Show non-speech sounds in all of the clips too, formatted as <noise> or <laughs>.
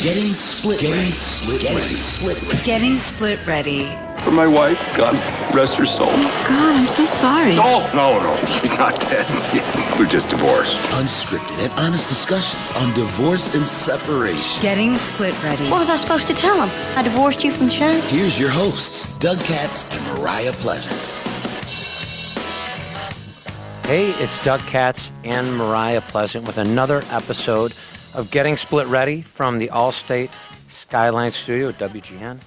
Getting split Getting ready. Split Getting ready. split ready. Getting split ready. For my wife, God rest her soul. Oh, God, I'm so sorry. No, no, no. She's not dead. <laughs> We're just divorced. Unscripted and honest discussions on divorce and separation. Getting split ready. What was I supposed to tell him? I divorced you from the show? Here's your hosts, Doug Katz and Mariah Pleasant. Hey, it's Doug Katz and Mariah Pleasant with another episode of Getting Split Ready from the Allstate Skyline Studio at WGN.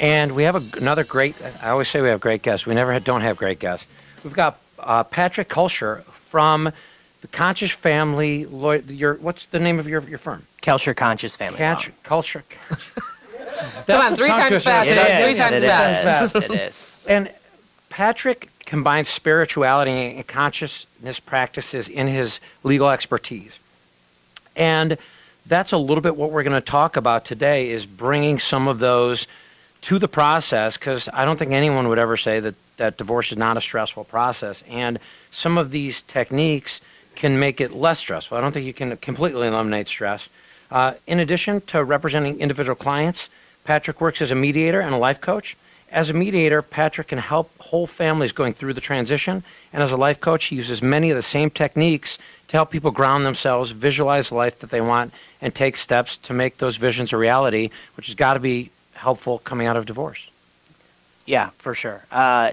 And we have a, another great, I always say we have great guests. We never had, don't have great guests. We've got uh, Patrick Kulsher from the Conscious Family Lawyer. Your, what's the name of your, your firm? Kelcher Conscious Family. Catch, Law. Culture. Come on, three times fast. It Three is, times it fast. is, It is. And Patrick combines spirituality and consciousness practices in his legal expertise. And that's a little bit what we're going to talk about today is bringing some of those to the process because I don't think anyone would ever say that, that divorce is not a stressful process. And some of these techniques can make it less stressful. I don't think you can completely eliminate stress. Uh, in addition to representing individual clients, Patrick works as a mediator and a life coach. As a mediator, Patrick can help whole families going through the transition. And as a life coach, he uses many of the same techniques to help people ground themselves, visualize the life that they want, and take steps to make those visions a reality, which has got to be helpful coming out of divorce. Yeah, for sure. Uh,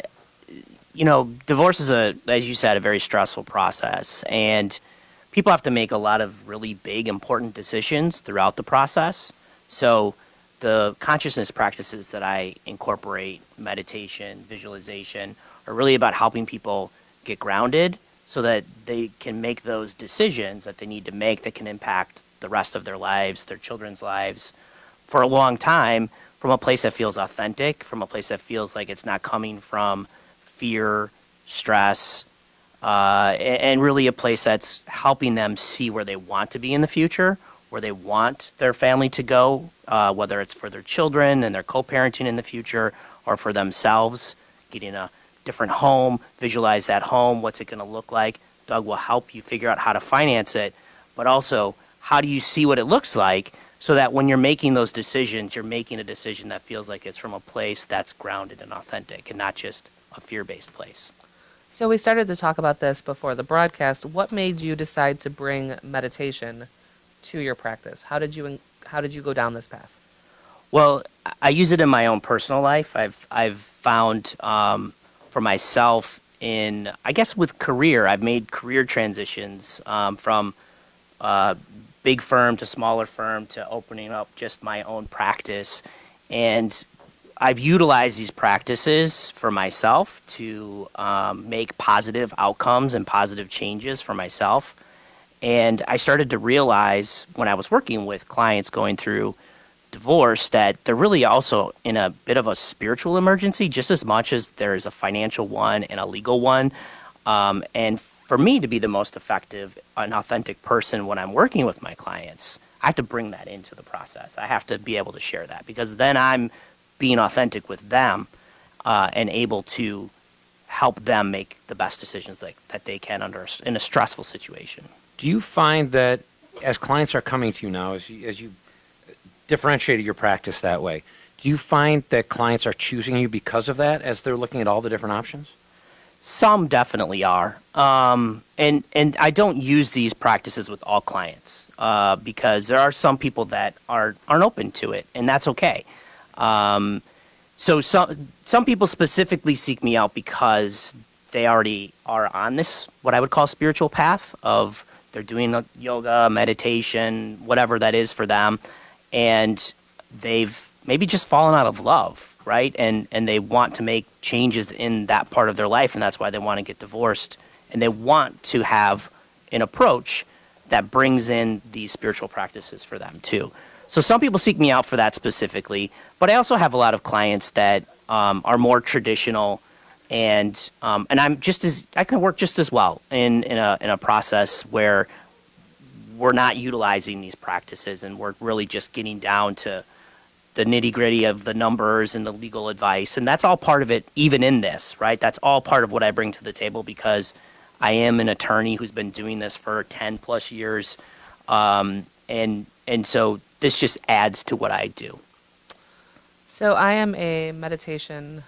you know, divorce is a, as you said, a very stressful process, and people have to make a lot of really big, important decisions throughout the process. So, the consciousness practices that I incorporate, meditation, visualization, are really about helping people get grounded so that they can make those decisions that they need to make that can impact the rest of their lives, their children's lives, for a long time from a place that feels authentic, from a place that feels like it's not coming from fear, stress, uh, a- and really a place that's helping them see where they want to be in the future, where they want their family to go, uh, whether it's for their children and their co parenting in the future or for themselves, getting a different home, visualize that home, what's it going to look like. Doug will help you figure out how to finance it, but also how do you see what it looks like so that when you're making those decisions, you're making a decision that feels like it's from a place that's grounded and authentic and not just a fear based place. So we started to talk about this before the broadcast. What made you decide to bring meditation to your practice? How did you how did you go down this path? Well, I- use it in my own personal life. I've I've found um, for myself in I guess with career, I've made career transitions um, from uh, big firm to smaller firm to opening up just my own practice, and I've utilized these practices for myself to um, make positive outcomes and positive changes for myself. And I started to realize when I was working with clients going through divorce that they're really also in a bit of a spiritual emergency just as much as there's a financial one and a legal one. Um, and for me to be the most effective and authentic person when I'm working with my clients, I have to bring that into the process. I have to be able to share that because then I'm being authentic with them uh, and able to help them make the best decisions that, that they can under in a stressful situation. Do you find that as clients are coming to you now, as you, as you differentiated your practice that way, do you find that clients are choosing you because of that as they're looking at all the different options? Some definitely are, um, and and I don't use these practices with all clients uh, because there are some people that are aren't open to it, and that's okay. Um, so some some people specifically seek me out because they already are on this what I would call spiritual path of they're doing yoga, meditation, whatever that is for them, and they've maybe just fallen out of love, right? And and they want to make changes in that part of their life, and that's why they want to get divorced, and they want to have an approach that brings in these spiritual practices for them too. So some people seek me out for that specifically, but I also have a lot of clients that um, are more traditional, and um, and I'm just as I can work just as well in in a in a process where we're not utilizing these practices and we're really just getting down to the nitty gritty of the numbers and the legal advice. And that's all part of it, even in this, right? That's all part of what I bring to the table because I am an attorney who's been doing this for 10 plus years. Um, and, and so this just adds to what I do. So I am a meditation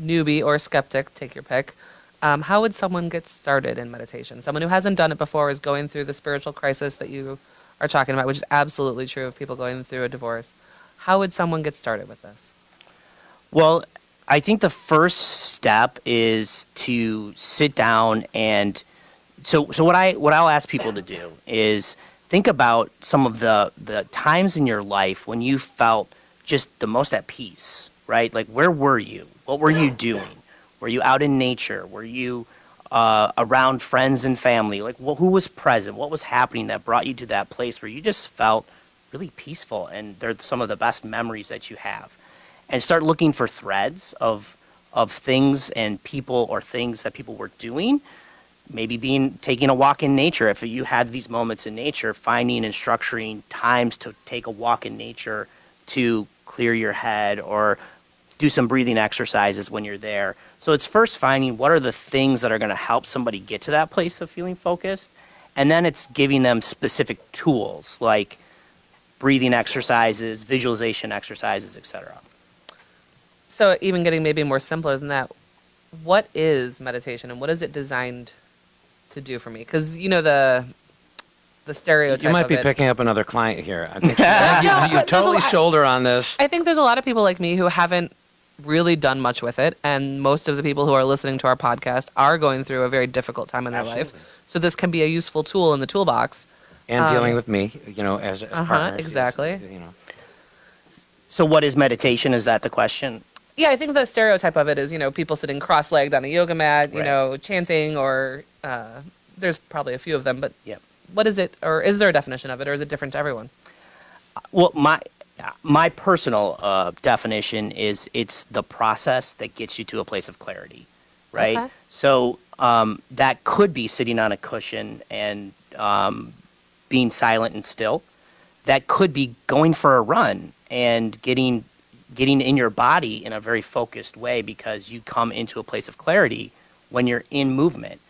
newbie or skeptic, take your pick. Um, how would someone get started in meditation? Someone who hasn't done it before is going through the spiritual crisis that you are talking about, which is absolutely true of people going through a divorce. How would someone get started with this? Well, I think the first step is to sit down and so so what I what I'll ask people to do is think about some of the the times in your life when you felt just the most at peace, right? Like where were you? What were you doing? Were you out in nature? Were you uh, around friends and family? Like wh- who was present? What was happening that brought you to that place where you just felt really peaceful and they're some of the best memories that you have? and start looking for threads of of things and people or things that people were doing maybe being taking a walk in nature if you had these moments in nature finding and structuring times to take a walk in nature to clear your head or do some breathing exercises when you're there so it's first finding what are the things that are going to help somebody get to that place of feeling focused and then it's giving them specific tools like breathing exercises visualization exercises etc So even getting maybe more simpler than that, what is meditation and what is it designed to do for me? Because you know the the stereotype. You might of be it. picking up another client here. <laughs> I think you, No, you, you but totally shoulder on this. I think there's a lot of people like me who haven't really done much with it, and most of the people who are listening to our podcast are going through a very difficult time in their Absolutely. life. So this can be a useful tool in the toolbox. And Um, dealing with me, you know, as, as Uh-huh, partners. yes, exactly. You know. so what is meditation is that the question Yeah, I think the stereotype of it is, you know, people sitting cross-legged on a yoga mat, you Right. know, chanting, or uh, there's probably a few of them. But Yep. what is it, or is there a definition of it, or is it different to everyone? Well, my my personal uh, definition is it's the process that gets you to a place of clarity, right? Okay. So um, that could be sitting on a cushion and um, being silent and still. That could be going for a run and getting getting in your body in a very focused way because you come into a place of clarity when you're in movement,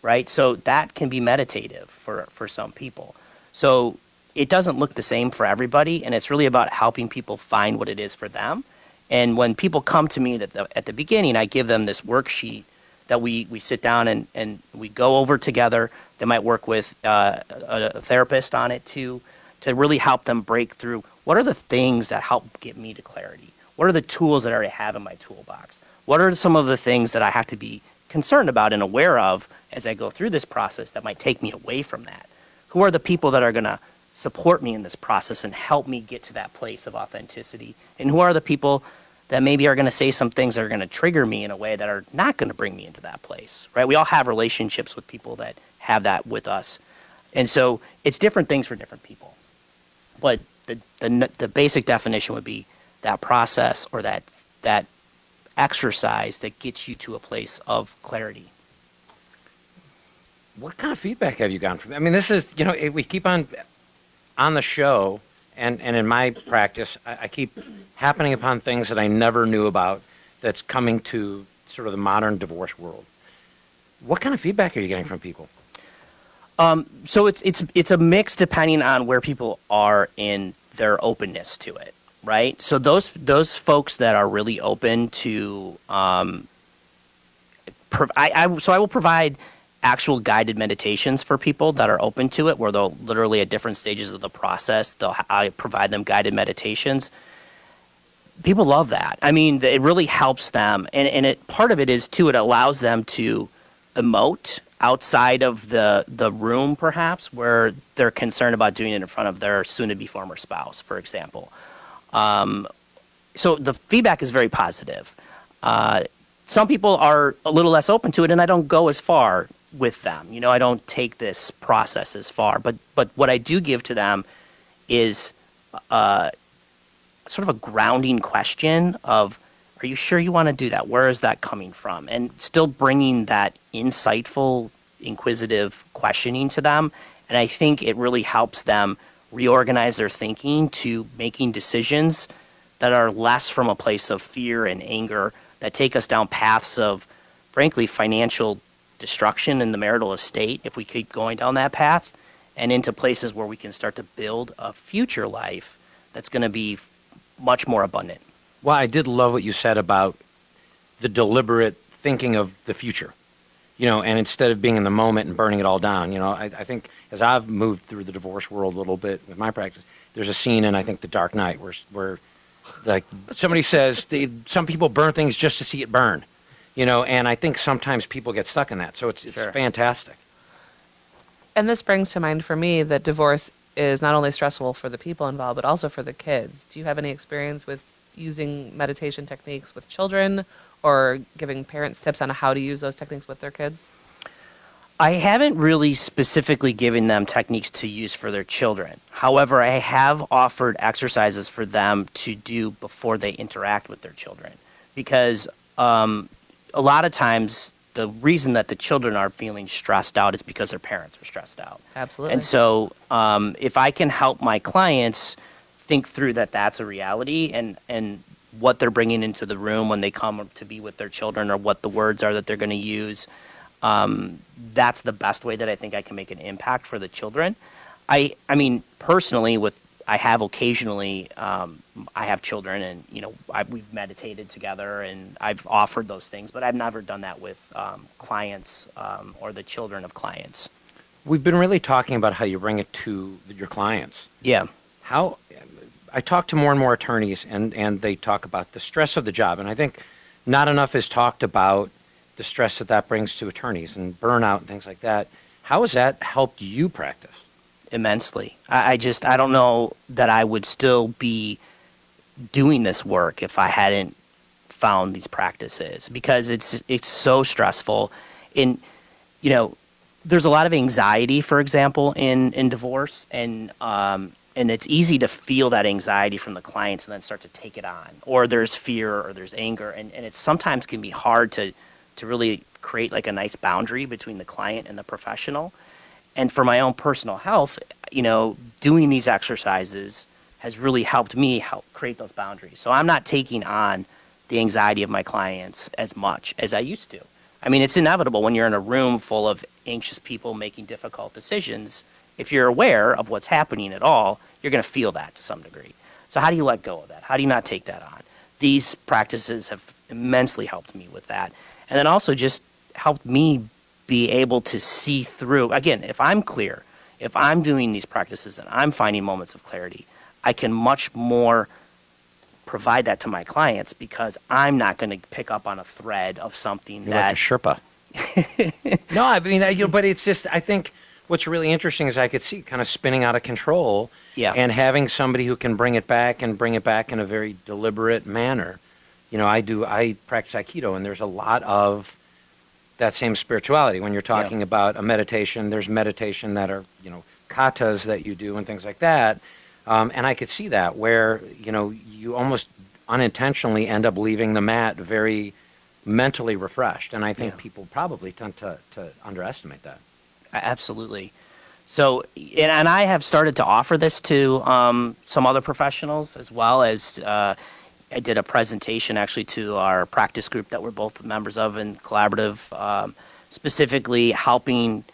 right? So that can be meditative for for some people. So it doesn't look the same for everybody, and it's really about helping people find what it is for them. And when people come to me that the, at the beginning, I give them this worksheet that we, we sit down and, and we go over together. They might work with uh, a, a therapist on it too, to really help them break through what are the things that help get me to clarity? What are the tools that I already have in my toolbox? What are some of the things that I have to be concerned about and aware of as I go through this process that might take me away from that? Who are the people that are going to support me in this process and help me get to that place of authenticity? And who are the people that maybe are going to say some things that are going to trigger me in a way that are not going to bring me into that place, right? We all have relationships with people that have that with us. And so it's different things for different people. But the, the, the basic definition would be that process or that, that exercise that gets you to a place of clarity. What kind of feedback have you gotten from? I mean, this is you know we keep on on the show, and and in my practice, I, I keep happening upon things that I never knew about. That's coming to sort of the modern divorce world. What kind of feedback are you getting from people? so it's it's it's a mix depending on where people are in their openness to it, right? So those those folks that are really open to, um, I, I so I will provide actual guided meditations for people that are open to it, where they'll literally at different stages of the process, they'll I provide them guided meditations. People love that. I mean, it really helps them, and and it part of it is too. It allows them to emote outside of the the room perhaps where they're concerned about doing it in front of their soon to be former spouse for example um, so the feedback is very positive uh, some people are a little less open to it and i don't go as far with them. You know i don't take this process as far but but what i do give to them is uh, sort of a grounding question of are you sure you want to do that? Where is that coming from? And still bringing that insightful inquisitive questioning to them. And i think it really helps them reorganize their thinking to making decisions that are less from a place of fear and anger that take us down paths of frankly financial destruction in the marital estate if we keep going down that path and into places where we can start to build a future life that's going to be much more abundant. Well, I did love what you said about the deliberate thinking of the future. You know, and instead of being in the moment and burning it all down, you know, I, I think as I've moved through the divorce world a little bit with my practice, there's a scene in I think The Dark Knight where where like somebody says they, some people burn things just to see it burn. You know, and I think sometimes people get stuck in that. So it's it's Sure. fantastic. And this brings to mind for me that divorce is not only stressful for the people involved, but also for the kids. Do you have any experience with using meditation techniques with children or giving parents tips on how to use those techniques with their kids? I haven't really specifically given them techniques to use for their children. However, I have offered exercises for them to do before they interact with their children. Because um, a lot of times, the reason that the children are feeling stressed out is because their parents are stressed out. Absolutely. And so, um, if I can help my clients think through that that's a reality and, and what they're bringing into the room when they come to be with their children or what the words are that they're going to use, um, that's the best way that I think I can make an impact for the children. I, I mean, personally, with I have occasionally, um, I have children, and you know, I, we've meditated together, and I've offered those things, but I've never done that with um, clients um, or the children of clients. We've been really talking about how you bring it to your clients. Yeah. how I talk to more and more attorneys, and, and they talk about the stress of the job, and I think not enough is talked about the stress that that brings to attorneys and burnout and things like that. How has that helped you practice? Immensely. I, I just I don't know that I would still be doing this work if I hadn't found these practices because it's it's so stressful. In you know, there's a lot of anxiety, for example, in in divorce, and um, and it's easy to feel that anxiety from the clients and then start to take it on. Or there's fear, or there's anger, and and it sometimes can be hard to to really create like a nice boundary between the client and the professional and for my own personal health, you know, doing these exercises has really helped me help create those boundaries. So I'm not taking on the anxiety of my clients as much as I used to. I mean, it's inevitable when you're in a room full of anxious people making difficult decisions. If you're aware of what's happening at all, you're going to feel that to some degree. So, how do you let go of that? How do you not take that on? These practices have immensely helped me with that. And then also just helped me be able to see through. Again, if I'm clear, if I'm doing these practices and I'm finding moments of clarity, I can much more provide that to my clients because I'm not going to pick up on a thread of something You're that like a Sherpa. <laughs> no, I mean, I- you know, but it's just, I think what's really interesting is I could see kind of spinning out of control Yeah. and having somebody who can bring it back and bring it back in a very deliberate manner. You know, I do, I practice Aikido, and there's a lot of that same spirituality. When you're talking about a meditation, there's meditation that are, you know, katas that you do and things like that. Um, and I could see that where, you know, you almost unintentionally end up leaving the mat very mentally refreshed. And I think Yeah. people probably tend to, to underestimate that. Absolutely. So, and, and I have started to offer this to um, some other professionals as well as uh, I did a presentation actually to our practice group that we're both members of and collaborative, um, specifically helping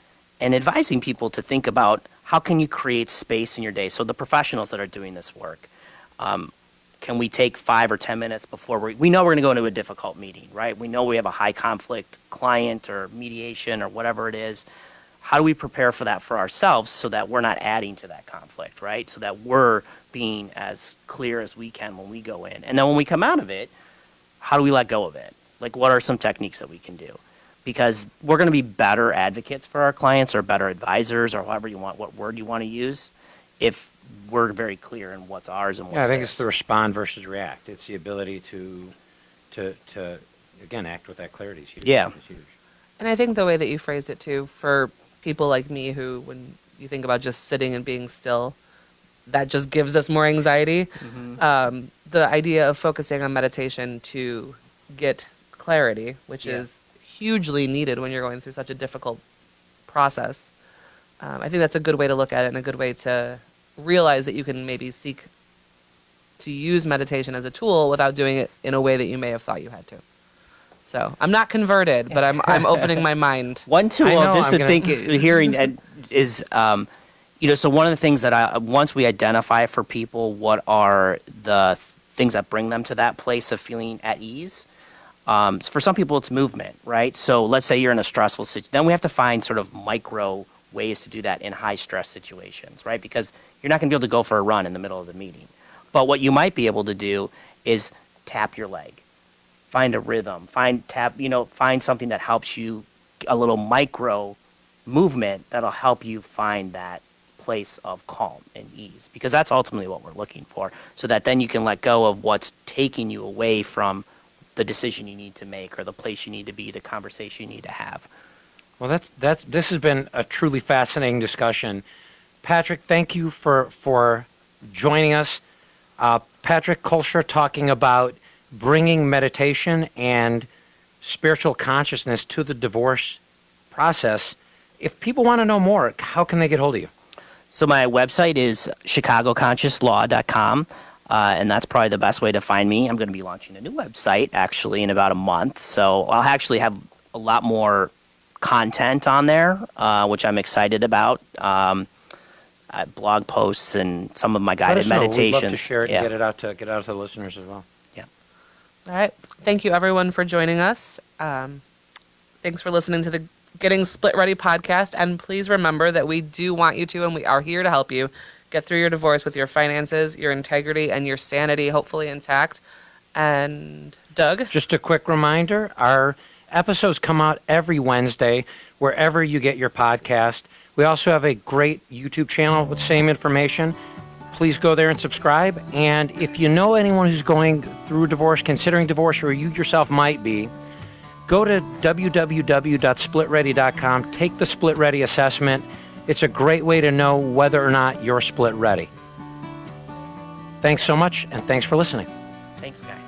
and advising people to think about how can you create space in your day. So the professionals that are doing this work, um, can we take five or ten minutes before we we know we're going to go into a difficult meeting, right? We know we have a high conflict client or mediation or whatever it is. How do we prepare for that for ourselves so that we're not adding to that conflict, right? So that we're being as clear as we can when we go in. And then when we come out of it, how do we let go of it? Like, what are some techniques that we can do? Because we're going to be better advocates for our clients or better advisors or however you want, what word you want to use, if we're very clear in what's ours and what's Yeah, I think it's the respond versus react. It's the ability to, to, to again, act with that clarity is huge. Yeah. It's huge. And I think the way that you phrased it too, for people like me who, when you think about just sitting and being still, that just gives us more anxiety. Um, the idea of focusing on meditation to get clarity, which Yeah. is hugely needed when you're going through such a difficult process. Um, I think that's a good way to look at it and a good way to realize that you can maybe seek to use meditation as a tool without doing it in a way that you may have thought you had to. So I'm not converted, but I'm I'm opening my mind. <laughs> One tool, I know, just I'm to gonna- think, <laughs> hearing uh, is, um, you know, so one of the things that I once we identify for people what are the things that bring them to that place of feeling at ease. Um, for some people, it's movement, right? So let's say you're in a stressful situation. Then we have to find sort of micro ways to do that in high stress situations, right? Because you're not going to be able to go for a run in the middle of the meeting. But what you might be able to do is tap your leg, find a rhythm, find tap, you know, find something that helps you a little micro movement that'll help you find that place of calm and ease because that's ultimately what we're looking for so that then you can let go of what's taking you away from the decision you need to make or the place you need to be the conversation you need to have Well, that's that's this has been a truly fascinating discussion. Patrick, thank you for for joining us. Uh, Patrick Kolscher talking about bringing meditation and spiritual consciousness to the divorce process. If people want to know more, how can they get hold of you? So my website is chicagoconsciouslaw.com, uh, and that's probably the best way to find me. I'm going to be launching a new website actually in about a month, so I'll actually have a lot more content on there, uh, which I'm excited about. Um, blog posts and some of my guided know. meditations. We'd love to share it yeah. and get it out to get it out to the listeners as well. All right. Thank you, everyone, for joining us. Um, thanks for listening to the Getting Split Ready podcast. And please remember that we do want you to, and we are here to help you get through your divorce with your finances, your integrity, and your sanity hopefully intact. And Doug, Just a quick reminder our episodes come out every Wednesday, wherever you get your podcast. We also have a great YouTube channel with same information. Please go there and subscribe. And if you know anyone who's going through divorce, considering divorce, or you yourself might be, go to www.splitready.com, take the Split Ready assessment. It's a great way to know whether or not you're split ready. Thanks so much, and thanks for listening. Thanks, guys.